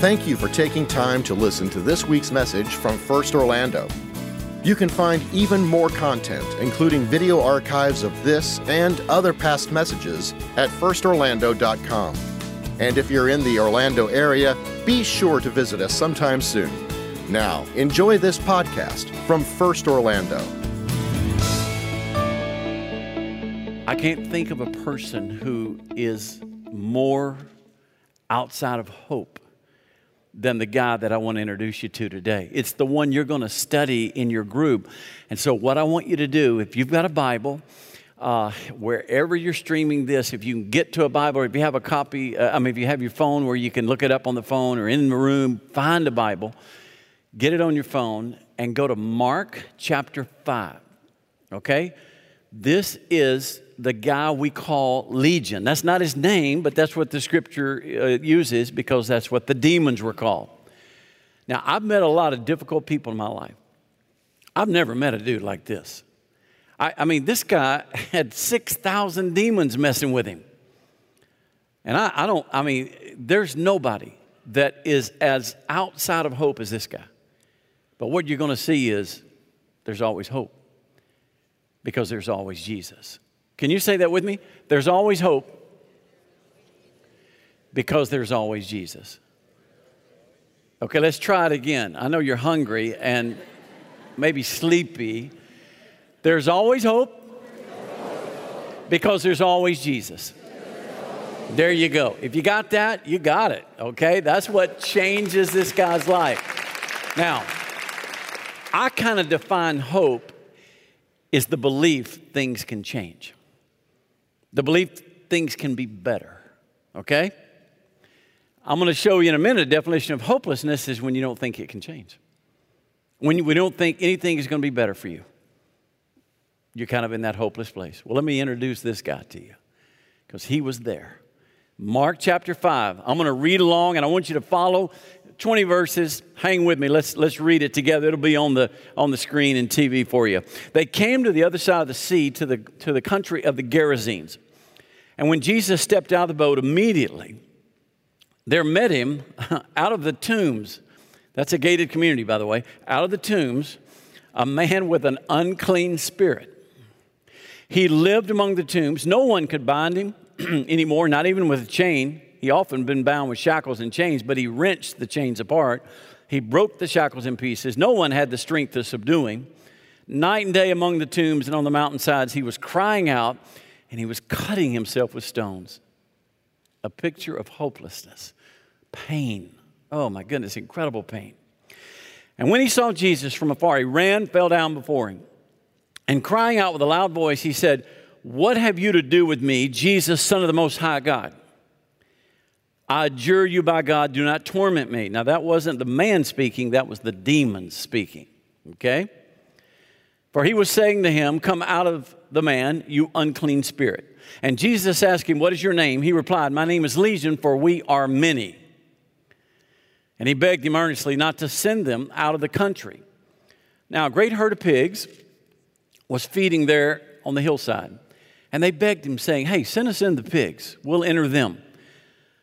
Thank you for taking time to listen to this week's message from First Orlando. You can find even more content, including video archives of this and other past messages, at firstorlando.com. And if you're in the Orlando area, be sure to visit us sometime soon. Now, enjoy this podcast from First Orlando. I can't think of a person who is more outside of hope than the guy that I want to introduce you to today. It's the one you're going to study in your group. And so, what I want you to do, if you've got a Bible, uh, wherever you're streaming this, if you can get to a Bible, or if you have a copy, uh, I mean, if you have your phone where you can look it up on the phone or in the room, find a Bible, get it on your phone, and go to Mark chapter 5. Okay? This is the guy we call Legion. That's not his name, but that's what the scripture uh, uses because that's what the demons were called. Now, I've met a lot of difficult people in my life. I've never met a dude like this. I, I mean, this guy had 6,000 demons messing with him. And I, I don't, I mean, there's nobody that is as outside of hope as this guy. But what you're going to see is there's always hope because there's always Jesus. Can you say that with me? There's always hope because there's always Jesus. Okay, let's try it again. I know you're hungry and maybe sleepy. There's always hope because there's always Jesus. There you go. If you got that, you got it. Okay? That's what changes this guy's life. Now, I kind of define hope is the belief things can change the belief things can be better. Okay? I'm going to show you in a minute a definition of hopelessness is when you don't think it can change. When we don't think anything is going to be better for you. You're kind of in that hopeless place. Well, let me introduce this guy to you because he was there. Mark chapter 5. I'm going to read along and I want you to follow 20 verses. Hang with me. Let's, let's read it together. It'll be on the, on the screen and TV for you. They came to the other side of the sea to the, to the country of the Gerasenes. And when Jesus stepped out of the boat, immediately there met him out of the tombs. That's a gated community, by the way. Out of the tombs, a man with an unclean spirit. He lived among the tombs. No one could bind him anymore, not even with a chain he often been bound with shackles and chains, but he wrenched the chains apart. He broke the shackles in pieces. No one had the strength to subdue him. Night and day among the tombs and on the mountainsides, he was crying out and he was cutting himself with stones. A picture of hopelessness, pain. Oh my goodness, incredible pain. And when he saw Jesus from afar, he ran, fell down before him. And crying out with a loud voice, he said, What have you to do with me, Jesus, Son of the Most High God? I adjure you by God, do not torment me. Now, that wasn't the man speaking, that was the demon speaking. Okay? For he was saying to him, Come out of the man, you unclean spirit. And Jesus asked him, What is your name? He replied, My name is Legion, for we are many. And he begged him earnestly not to send them out of the country. Now, a great herd of pigs was feeding there on the hillside. And they begged him, saying, Hey, send us in the pigs, we'll enter them.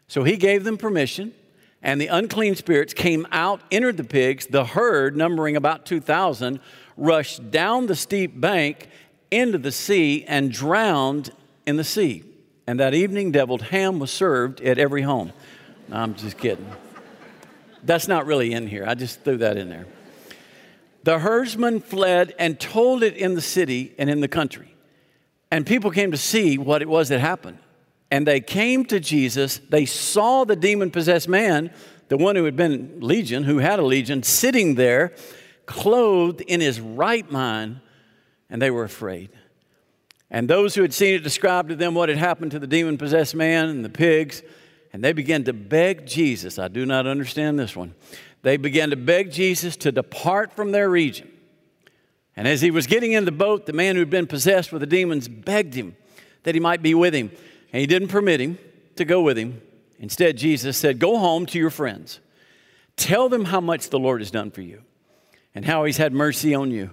So he gave them permission, and the unclean spirits came out, entered the pigs. The herd, numbering about 2,000, rushed down the steep bank into the sea and drowned in the sea. And that evening, deviled ham was served at every home. No, I'm just kidding. That's not really in here. I just threw that in there. The herdsmen fled and told it in the city and in the country. And people came to see what it was that happened. And they came to Jesus. They saw the demon possessed man, the one who had been legion, who had a legion, sitting there, clothed in his right mind, and they were afraid. And those who had seen it described to them what had happened to the demon possessed man and the pigs, and they began to beg Jesus. I do not understand this one. They began to beg Jesus to depart from their region. And as he was getting in the boat, the man who had been possessed with the demons begged him that he might be with him. And he didn't permit him to go with him. Instead, Jesus said, Go home to your friends. Tell them how much the Lord has done for you and how he's had mercy on you.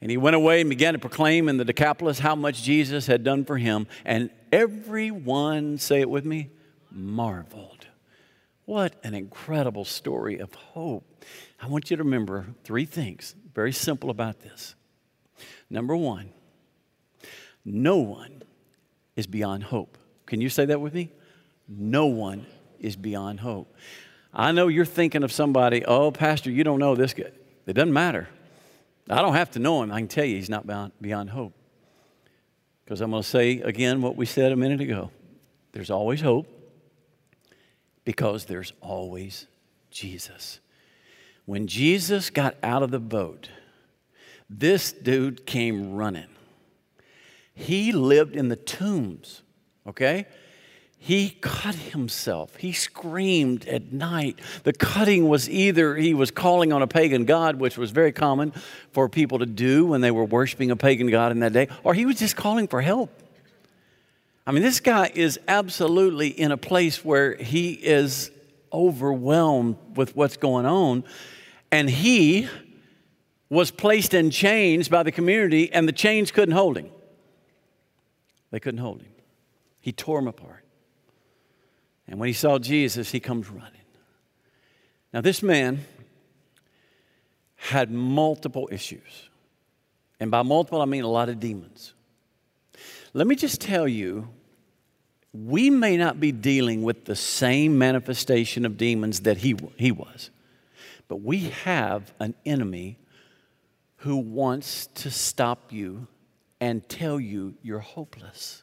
And he went away and began to proclaim in the Decapolis how much Jesus had done for him. And everyone, say it with me, marveled. What an incredible story of hope. I want you to remember three things, very simple about this. Number one, no one is beyond hope. Can you say that with me? No one is beyond hope. I know you're thinking of somebody, oh, Pastor, you don't know this guy. It doesn't matter. I don't have to know him. I can tell you he's not beyond, beyond hope. Because I'm going to say again what we said a minute ago there's always hope because there's always Jesus. When Jesus got out of the boat, this dude came running. He lived in the tombs, okay? He cut himself. He screamed at night. The cutting was either he was calling on a pagan god, which was very common for people to do when they were worshiping a pagan god in that day, or he was just calling for help. I mean, this guy is absolutely in a place where he is overwhelmed with what's going on, and he was placed in chains by the community, and the chains couldn't hold him. They couldn't hold him. He tore them apart. And when he saw Jesus, he comes running. Now, this man had multiple issues. And by multiple, I mean a lot of demons. Let me just tell you, we may not be dealing with the same manifestation of demons that he, he was, but we have an enemy who wants to stop you and tell you you're hopeless.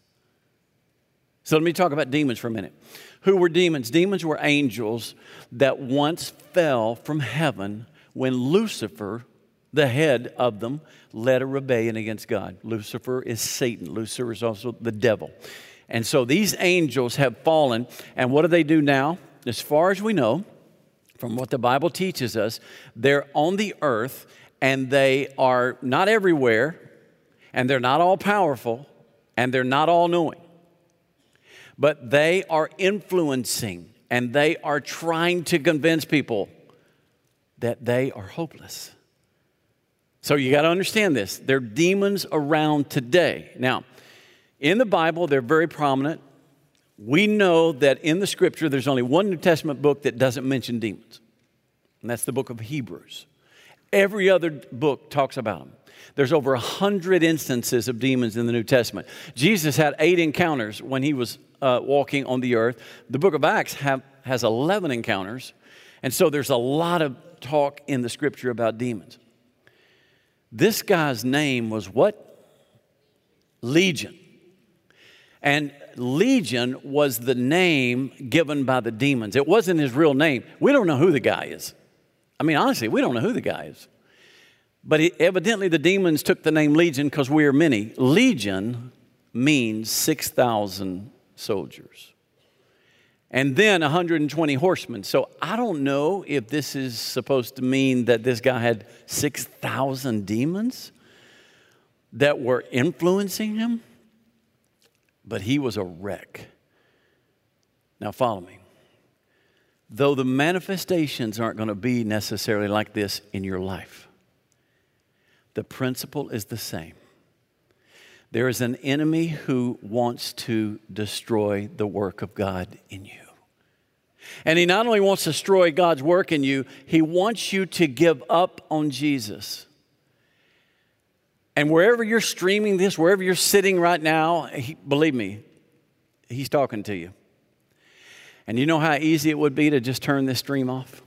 So let me talk about demons for a minute. Who were demons? Demons were angels that once fell from heaven when Lucifer, the head of them, led a rebellion against God. Lucifer is Satan, Lucifer is also the devil. And so these angels have fallen, and what do they do now? As far as we know, from what the Bible teaches us, they're on the earth and they are not everywhere, and they're not all powerful, and they're not all knowing but they are influencing and they are trying to convince people that they are hopeless. So you got to understand this. There are demons around today. Now, in the Bible, they're very prominent. We know that in the scripture, there's only one New Testament book that doesn't mention demons, and that's the book of Hebrews. Every other book talks about them. There's over a hundred instances of demons in the New Testament. Jesus had eight encounters when he was uh, walking on the earth. The book of Acts have, has 11 encounters. And so there's a lot of talk in the scripture about demons. This guy's name was what? Legion. And Legion was the name given by the demons. It wasn't his real name. We don't know who the guy is. I mean, honestly, we don't know who the guy is. But evidently, the demons took the name Legion because we are many. Legion means 6,000 soldiers. And then 120 horsemen. So I don't know if this is supposed to mean that this guy had 6,000 demons that were influencing him, but he was a wreck. Now, follow me. Though the manifestations aren't going to be necessarily like this in your life, the principle is the same. There is an enemy who wants to destroy the work of God in you. And he not only wants to destroy God's work in you, he wants you to give up on Jesus. And wherever you're streaming this, wherever you're sitting right now, he, believe me, he's talking to you. And you know how easy it would be to just turn this stream off?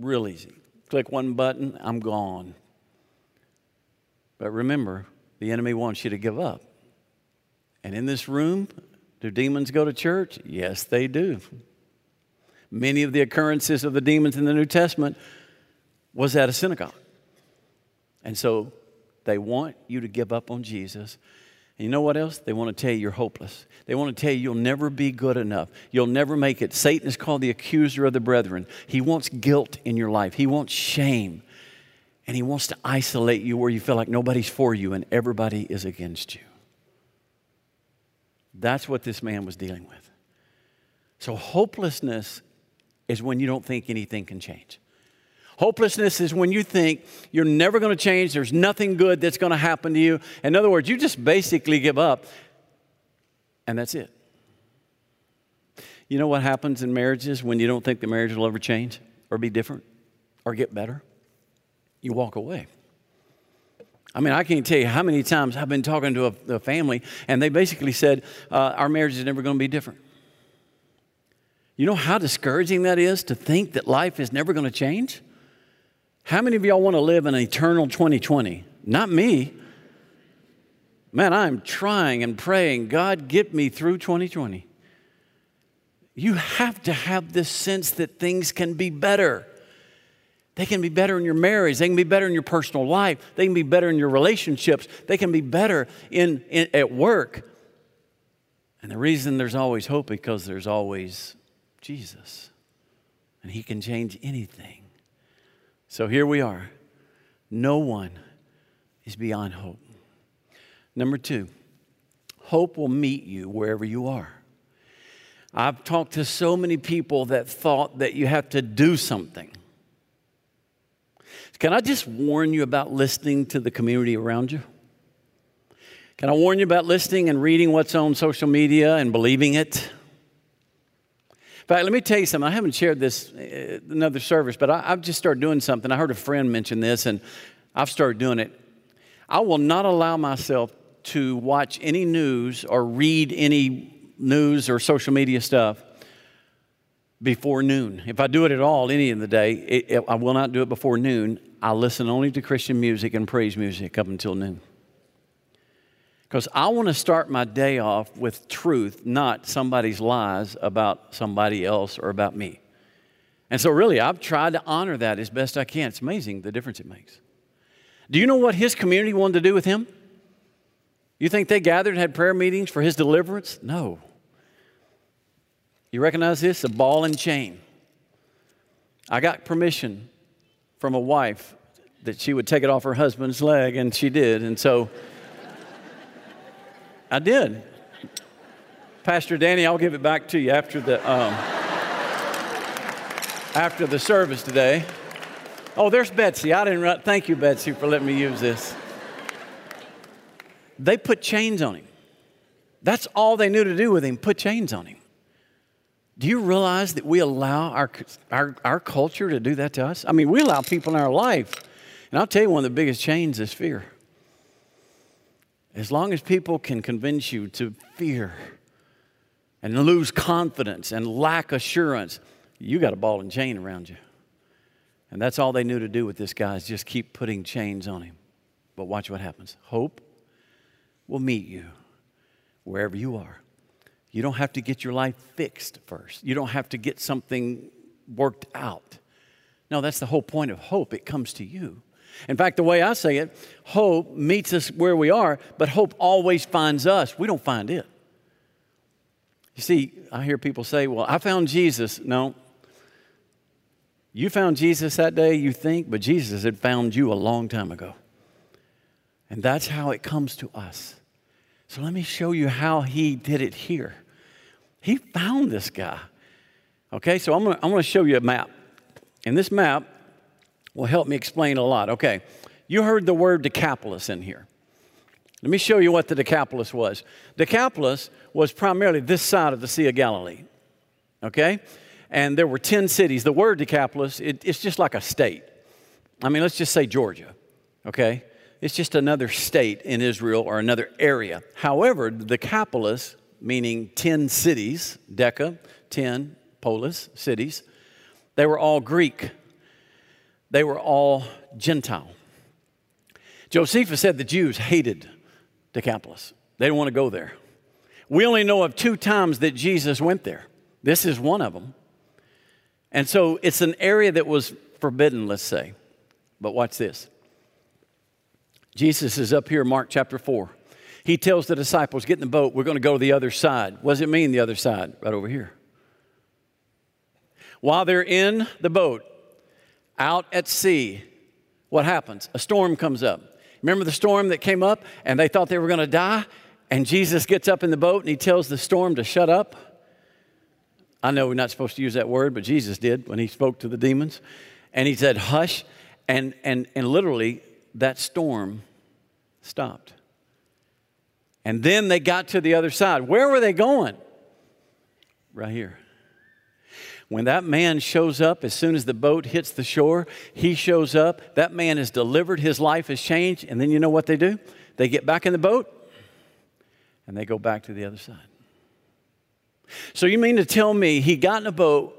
Real easy. Click one button, I'm gone. But remember, the enemy wants you to give up. And in this room, do demons go to church? Yes, they do. Many of the occurrences of the demons in the New Testament was at a synagogue. And so they want you to give up on Jesus. And you know what else? They want to tell you you're hopeless. They want to tell you you'll never be good enough. You'll never make it. Satan is called the accuser of the brethren. He wants guilt in your life, he wants shame. And he wants to isolate you where you feel like nobody's for you and everybody is against you. That's what this man was dealing with. So, hopelessness is when you don't think anything can change. Hopelessness is when you think you're never going to change, there's nothing good that's going to happen to you. In other words, you just basically give up, and that's it. You know what happens in marriages when you don't think the marriage will ever change or be different or get better? You walk away. I mean, I can't tell you how many times I've been talking to a, a family and they basically said, uh, Our marriage is never going to be different. You know how discouraging that is to think that life is never going to change? How many of y'all want to live in an eternal 2020? Not me. Man, I'm trying and praying, God, get me through 2020. You have to have this sense that things can be better. They can be better in your marriage. They can be better in your personal life. They can be better in your relationships. They can be better in, in at work. And the reason there's always hope because there's always Jesus. And he can change anything. So here we are. No one is beyond hope. Number 2, hope will meet you wherever you are. I've talked to so many people that thought that you have to do something. Can I just warn you about listening to the community around you? Can I warn you about listening and reading what's on social media and believing it? In fact, let me tell you something. I haven't shared this uh, another service, but I, have just started doing something. I heard a friend mention this, and I've started doing it. I will not allow myself to watch any news or read any news or social media stuff before noon. If I do it at all any of the day, it, it, I will not do it before noon. I listen only to Christian music and praise music up until noon. Because I want to start my day off with truth, not somebody's lies about somebody else or about me. And so, really, I've tried to honor that as best I can. It's amazing the difference it makes. Do you know what his community wanted to do with him? You think they gathered and had prayer meetings for his deliverance? No. You recognize this? A ball and chain. I got permission from a wife that she would take it off her husband's leg, and she did. And so I did. Pastor Danny, I'll give it back to you after the um, after the service today. Oh, there's Betsy. I didn't. Run. Thank you, Betsy, for letting me use this. They put chains on him. That's all they knew to do with him. Put chains on him. Do you realize that we allow our, our, our culture to do that to us? I mean, we allow people in our life. And I'll tell you, one of the biggest chains is fear. As long as people can convince you to fear and lose confidence and lack assurance, you got a ball and chain around you. And that's all they knew to do with this guy is just keep putting chains on him. But watch what happens. Hope will meet you wherever you are. You don't have to get your life fixed first. You don't have to get something worked out. No, that's the whole point of hope. It comes to you. In fact, the way I say it, hope meets us where we are, but hope always finds us. We don't find it. You see, I hear people say, Well, I found Jesus. No. You found Jesus that day, you think, but Jesus had found you a long time ago. And that's how it comes to us. So let me show you how he did it here. He found this guy. Okay, so I'm gonna, I'm gonna show you a map. And this map will help me explain a lot. Okay, you heard the word Decapolis in here. Let me show you what the Decapolis was. Decapolis was primarily this side of the Sea of Galilee. Okay? And there were 10 cities. The word Decapolis, it, it's just like a state. I mean, let's just say Georgia. Okay? It's just another state in Israel or another area. However, the Decapolis, meaning 10 cities, Deca, 10, polis, cities, they were all Greek. They were all Gentile. Josephus said the Jews hated Decapolis. They didn't want to go there. We only know of two times that Jesus went there. This is one of them. And so it's an area that was forbidden, let's say. But watch this. Jesus is up here, Mark chapter 4. He tells the disciples, Get in the boat, we're going to go to the other side. What does it mean, the other side? Right over here. While they're in the boat, out at sea, what happens? A storm comes up. Remember the storm that came up and they thought they were going to die? And Jesus gets up in the boat and he tells the storm to shut up. I know we're not supposed to use that word, but Jesus did when he spoke to the demons. And he said, Hush. And, and, and literally, that storm stopped. And then they got to the other side. Where were they going? Right here. When that man shows up, as soon as the boat hits the shore, he shows up. That man is delivered, his life has changed. And then you know what they do? They get back in the boat and they go back to the other side. So you mean to tell me he got in a boat,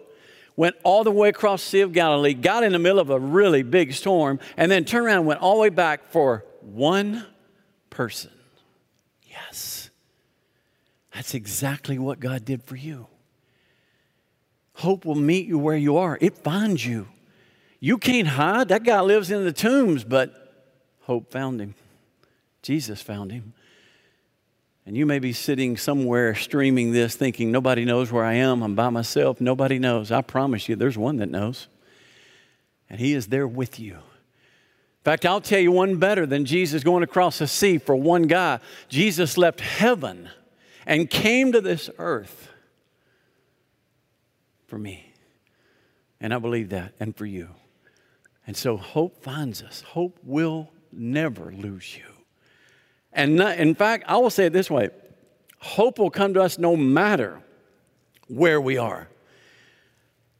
went all the way across the Sea of Galilee, got in the middle of a really big storm, and then turned around and went all the way back for one person? Yes. That's exactly what God did for you. Hope will meet you where you are, it finds you. You can't hide. That guy lives in the tombs, but hope found him. Jesus found him. And you may be sitting somewhere streaming this thinking, nobody knows where I am. I'm by myself. Nobody knows. I promise you, there's one that knows. And he is there with you. In fact, I'll tell you one better than Jesus going across the sea for one guy. Jesus left heaven and came to this earth for me. And I believe that, and for you. And so hope finds us. Hope will never lose you. And not, in fact, I will say it this way hope will come to us no matter where we are.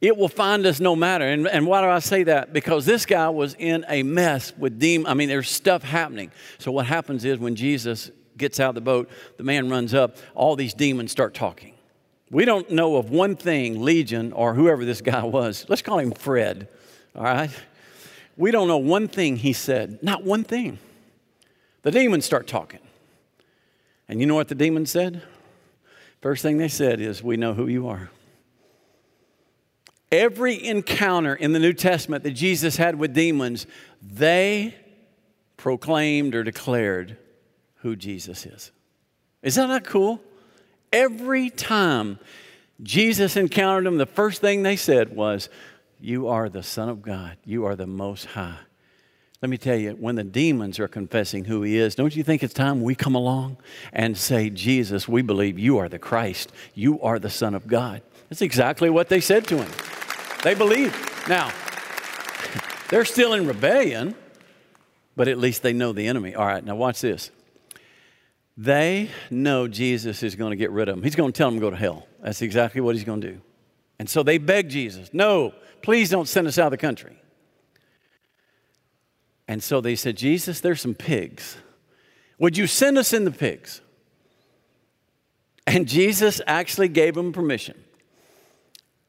It will find us no matter. And, and why do I say that? Because this guy was in a mess with demons. I mean, there's stuff happening. So what happens is when Jesus gets out of the boat, the man runs up, all these demons start talking. We don't know of one thing, Legion or whoever this guy was. Let's call him Fred, all right? We don't know one thing he said, not one thing. The demons start talking. And you know what the demons said? First thing they said is, We know who you are. Every encounter in the New Testament that Jesus had with demons, they proclaimed or declared who Jesus is. Is that not cool? Every time Jesus encountered them, the first thing they said was, You are the Son of God, you are the Most High. Let me tell you, when the demons are confessing who he is, don't you think it's time we come along and say, Jesus, we believe you are the Christ. You are the Son of God. That's exactly what they said to him. They believed. Now, they're still in rebellion, but at least they know the enemy. All right, now watch this. They know Jesus is going to get rid of them. He's going to tell them to go to hell. That's exactly what he's going to do. And so they beg Jesus, no, please don't send us out of the country. And so they said, Jesus, there's some pigs. Would you send us in the pigs? And Jesus actually gave them permission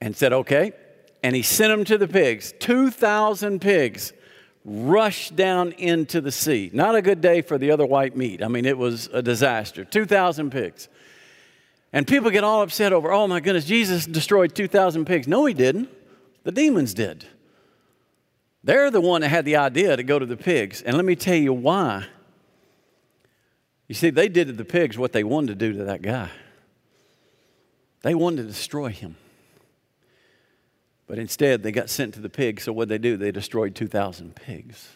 and said, okay. And he sent them to the pigs. 2,000 pigs rushed down into the sea. Not a good day for the other white meat. I mean, it was a disaster. 2,000 pigs. And people get all upset over, oh my goodness, Jesus destroyed 2,000 pigs. No, he didn't. The demons did. They're the one that had the idea to go to the pigs. And let me tell you why. You see, they did to the pigs what they wanted to do to that guy. They wanted to destroy him. But instead, they got sent to the pigs. So what they do? They destroyed 2,000 pigs.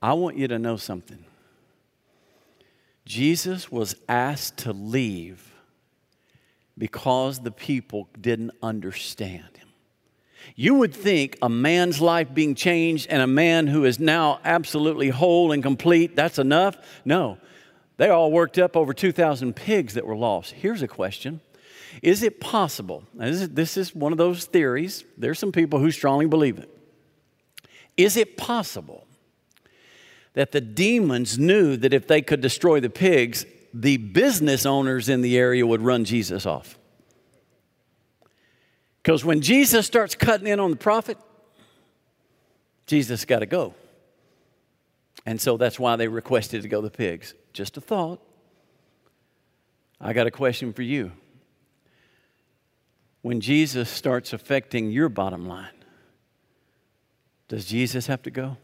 I want you to know something. Jesus was asked to leave because the people didn't understand him. You would think a man's life being changed and a man who is now absolutely whole and complete, that's enough. No, they all worked up over 2,000 pigs that were lost. Here's a question Is it possible? This is, this is one of those theories. There's some people who strongly believe it. Is it possible that the demons knew that if they could destroy the pigs, the business owners in the area would run Jesus off? Because when Jesus starts cutting in on the profit, Jesus got to go. And so that's why they requested to go the pigs. Just a thought. I got a question for you. When Jesus starts affecting your bottom line, does Jesus have to go?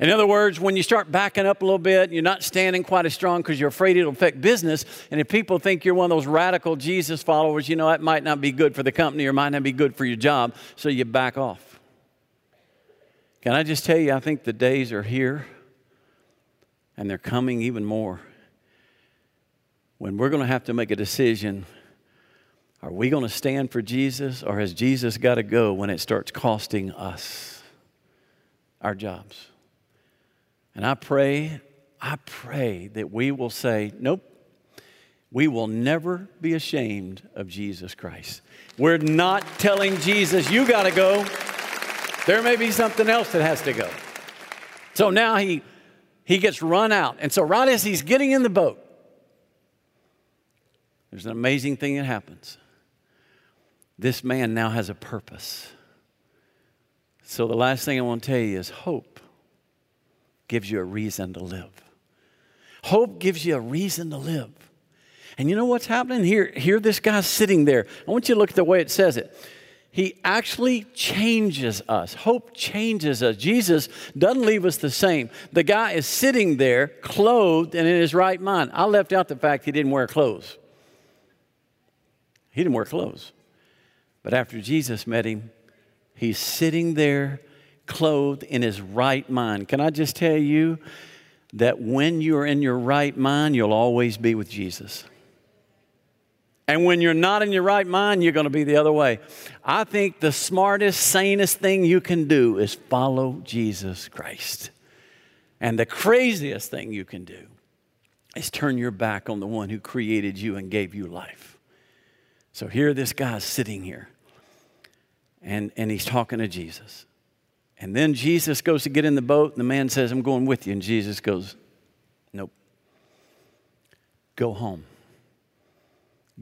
In other words, when you start backing up a little bit, you're not standing quite as strong because you're afraid it'll affect business. And if people think you're one of those radical Jesus followers, you know, that might not be good for the company or might not be good for your job, so you back off. Can I just tell you, I think the days are here and they're coming even more when we're going to have to make a decision. Are we going to stand for Jesus or has Jesus got to go when it starts costing us our jobs? And I pray, I pray that we will say, nope, we will never be ashamed of Jesus Christ. We're not telling Jesus, you got to go. There may be something else that has to go. So now he, he gets run out. And so, right as he's getting in the boat, there's an amazing thing that happens. This man now has a purpose. So, the last thing I want to tell you is hope gives you a reason to live. Hope gives you a reason to live. And you know what's happening? Here, here this guy's sitting there. I want you to look at the way it says it. He actually changes us. Hope changes us. Jesus doesn't leave us the same. The guy is sitting there, clothed and in his right mind. I left out the fact he didn't wear clothes. He didn't wear clothes. But after Jesus met him, he's sitting there, clothed in his right mind. Can I just tell you that when you're in your right mind, you'll always be with Jesus? And when you're not in your right mind, you're going to be the other way. I think the smartest, sanest thing you can do is follow Jesus Christ. And the craziest thing you can do is turn your back on the one who created you and gave you life. So here this guy's sitting here, and, and he's talking to Jesus. And then Jesus goes to get in the boat, and the man says, I'm going with you. And Jesus goes, Nope. Go home.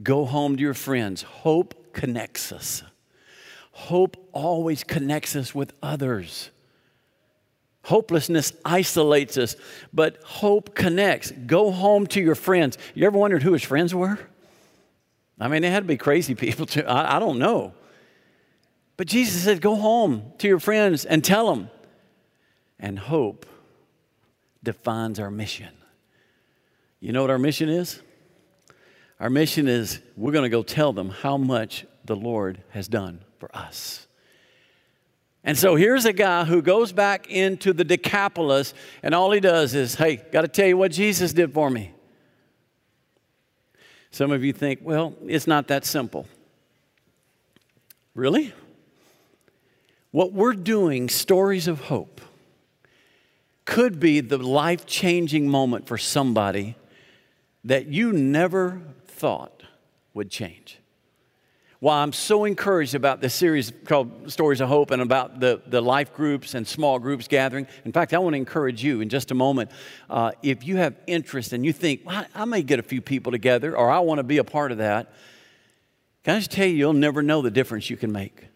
Go home to your friends. Hope connects us. Hope always connects us with others. Hopelessness isolates us, but hope connects. Go home to your friends. You ever wondered who his friends were? I mean, they had to be crazy people too. I, I don't know. But Jesus said, Go home to your friends and tell them. And hope defines our mission. You know what our mission is? Our mission is we're going to go tell them how much the Lord has done for us. And so here's a guy who goes back into the Decapolis, and all he does is, hey, got to tell you what Jesus did for me. Some of you think, well, it's not that simple. Really? What we're doing, Stories of Hope, could be the life changing moment for somebody that you never thought would change. Why I'm so encouraged about this series called Stories of Hope and about the, the life groups and small groups gathering. In fact, I want to encourage you in just a moment. Uh, if you have interest and you think, well, I may get a few people together or I want to be a part of that, can I just tell you, you'll never know the difference you can make.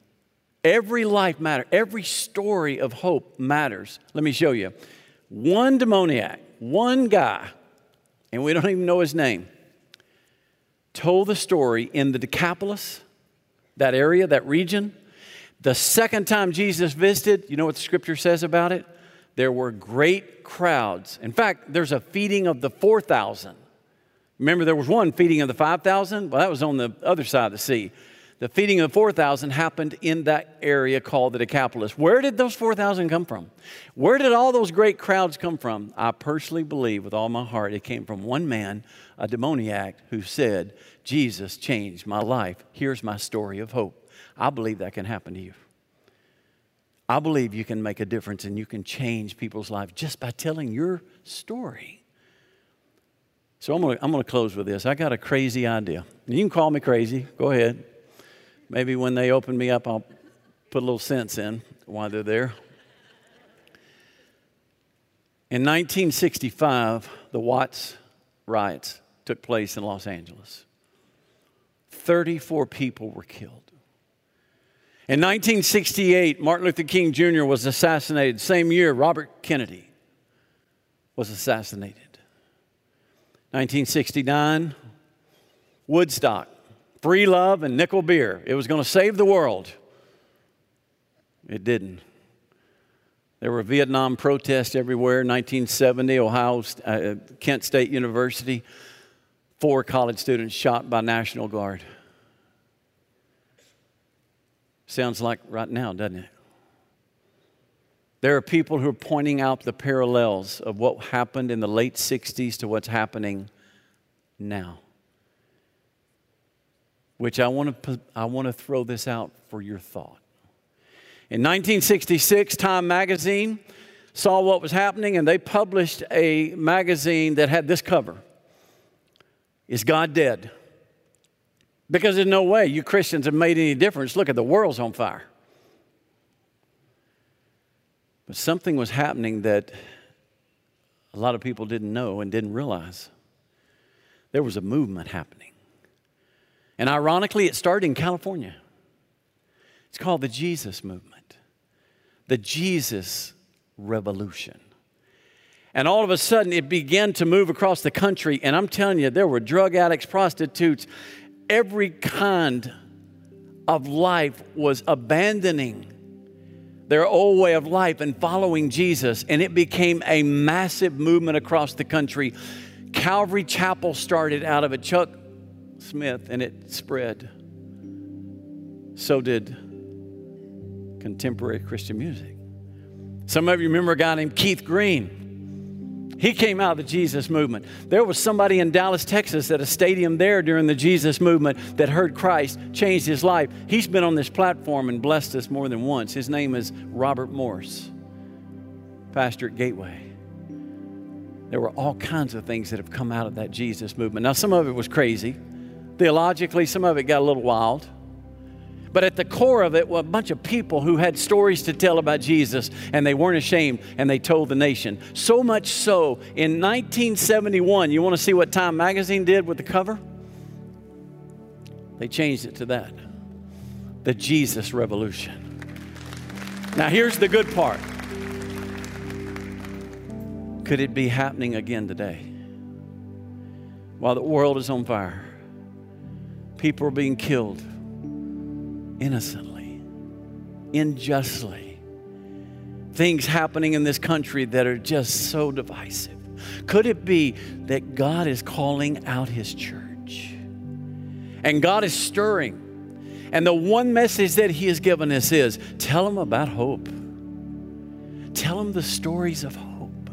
Every life matters, every story of hope matters. Let me show you. One demoniac, one guy, and we don't even know his name told the story in the Decapolis, that area, that region. The second time Jesus visited, you know what the scripture says about it? There were great crowds. In fact, there's a feeding of the 4,000. Remember, there was one feeding of the 5,000? Well, that was on the other side of the sea. The feeding of 4,000 happened in that area called the Decapolis. Where did those 4,000 come from? Where did all those great crowds come from? I personally believe with all my heart it came from one man, a demoniac, who said, Jesus changed my life. Here's my story of hope. I believe that can happen to you. I believe you can make a difference and you can change people's lives just by telling your story. So I'm going to close with this. I got a crazy idea. You can call me crazy. Go ahead. Maybe when they open me up, I'll put a little sense in while they're there. In 1965, the Watts riots took place in Los Angeles. 34 people were killed. In 1968, Martin Luther King Jr. was assassinated. Same year, Robert Kennedy was assassinated. 1969, Woodstock free love and nickel beer. It was going to save the world. It didn't. There were Vietnam protests everywhere. 1970, Ohio, uh, Kent State University, four college students shot by National Guard. Sounds like right now, doesn't it? There are people who are pointing out the parallels of what happened in the late 60s to what's happening now which I want to, I want to throw this out for your thought. In 1966, Time magazine saw what was happening and they published a magazine that had this cover Is God dead? Because there's no way you Christians have made any difference. Look at the world's on fire. But something was happening that a lot of people didn't know and didn't realize. There was a movement happening. And ironically, it started in California. It's called the Jesus movement, the Jesus revolution. And all of a sudden, it began to move across the country. And I'm telling you, there were drug addicts, prostitutes, every kind of life was abandoning their old way of life and following Jesus. And it became a massive movement across the country. Calvary Chapel started out of a Chuck Smith and it spread. So did contemporary Christian music. Some of you remember a guy named Keith Green. He came out of the Jesus movement. There was somebody in Dallas, Texas, at a stadium there during the Jesus movement that heard Christ, changed his life. He's been on this platform and blessed us more than once. His name is Robert Morris, pastor at Gateway. There were all kinds of things that have come out of that Jesus movement. Now, some of it was crazy. Theologically, some of it got a little wild. But at the core of it were a bunch of people who had stories to tell about Jesus and they weren't ashamed and they told the nation. So much so, in 1971, you want to see what Time Magazine did with the cover? They changed it to that the Jesus Revolution. Now, here's the good part. Could it be happening again today? While the world is on fire, people are being killed innocently, unjustly. Things happening in this country that are just so divisive. Could it be that God is calling out His church? And God is stirring. And the one message that He has given us is tell them about hope. Tell them the stories of hope.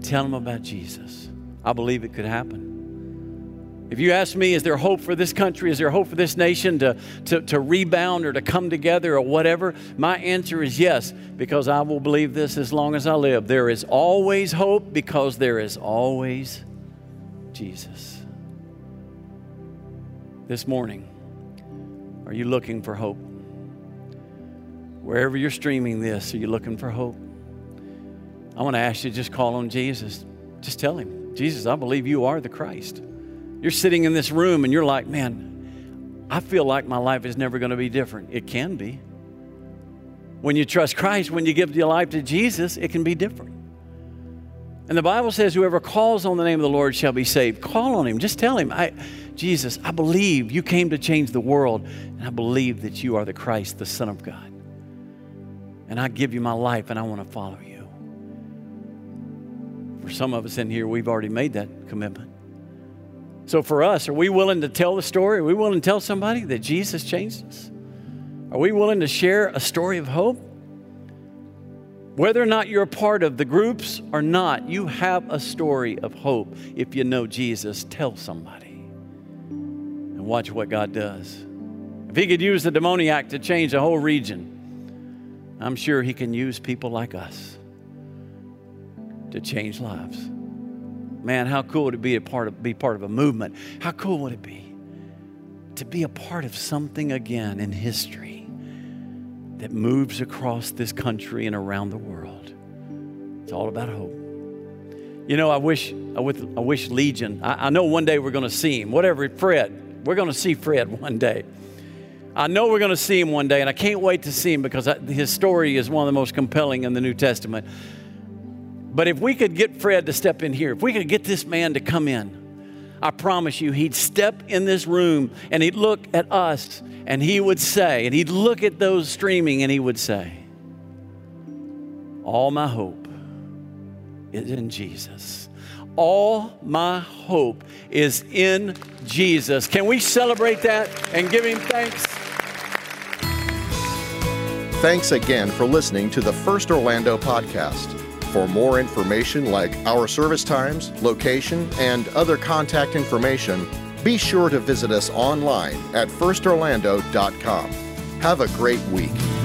Tell them about Jesus. I believe it could happen. If you ask me, is there hope for this country? Is there hope for this nation to, to, to rebound or to come together or whatever? My answer is yes, because I will believe this as long as I live. There is always hope because there is always Jesus. This morning, are you looking for hope? Wherever you're streaming this, are you looking for hope? I want to ask you just call on Jesus. Just tell him, Jesus, I believe you are the Christ. You're sitting in this room and you're like, man, I feel like my life is never going to be different. It can be. When you trust Christ, when you give your life to Jesus, it can be different. And the Bible says, whoever calls on the name of the Lord shall be saved. Call on him. Just tell him, I, Jesus, I believe you came to change the world, and I believe that you are the Christ, the Son of God. And I give you my life, and I want to follow you. For some of us in here, we've already made that commitment. So for us, are we willing to tell the story? Are we willing to tell somebody that Jesus changed us? Are we willing to share a story of hope? Whether or not you're a part of the groups or not, you have a story of hope. If you know Jesus, tell somebody and watch what God does. If He could use the demoniac to change a whole region, I'm sure He can use people like us to change lives. Man, how cool would it be to part of, be part of a movement? How cool would it be to be a part of something again in history that moves across this country and around the world? It's all about hope. You know, I wish, I wish Legion, I, I know one day we're going to see him, whatever, Fred, we're going to see Fred one day. I know we're going to see him one day, and I can't wait to see him because his story is one of the most compelling in the New Testament. But if we could get Fred to step in here, if we could get this man to come in, I promise you, he'd step in this room and he'd look at us and he would say, and he'd look at those streaming and he would say, All my hope is in Jesus. All my hope is in Jesus. Can we celebrate that and give him thanks? Thanks again for listening to the First Orlando podcast. For more information like our service times, location, and other contact information, be sure to visit us online at firstorlando.com. Have a great week.